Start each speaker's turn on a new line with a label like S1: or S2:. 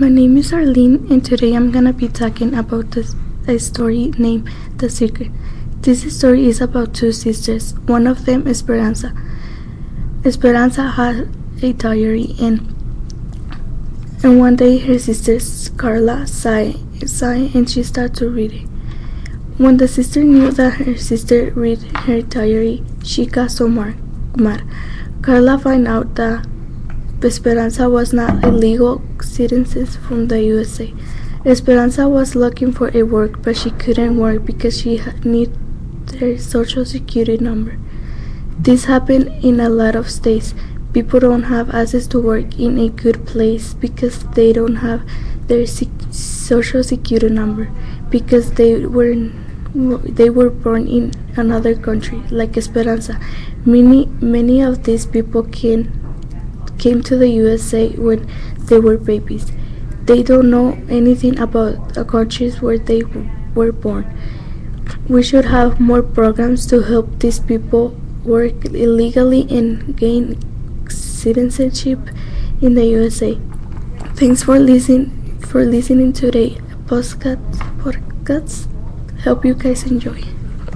S1: My name is Arline, and today I'm gonna be talking about this, a story named The Secret. This story is about two sisters. One of them, Esperanza. Esperanza had a diary, and and one day her sister Carla saw, saw it, and she started to read it. When the sister knew that her sister read her diary, she got so mad. Carla found out that Esperanza was not a legal citizen from the USA. Esperanza was looking for a work, but she couldn't work because she needed her social security number. This happened in a lot of states. People don't have access to work in a good place because they don't have their social security number because they were they were born in another country like Esperanza. Many many of these people came came to the USA when they were babies. They don't know anything about the countries where they were born. We should have more programs to help these people work illegally and gain citizenship in the USA. Thanks for listening for listening today podcast podcast. Hope you guys enjoy.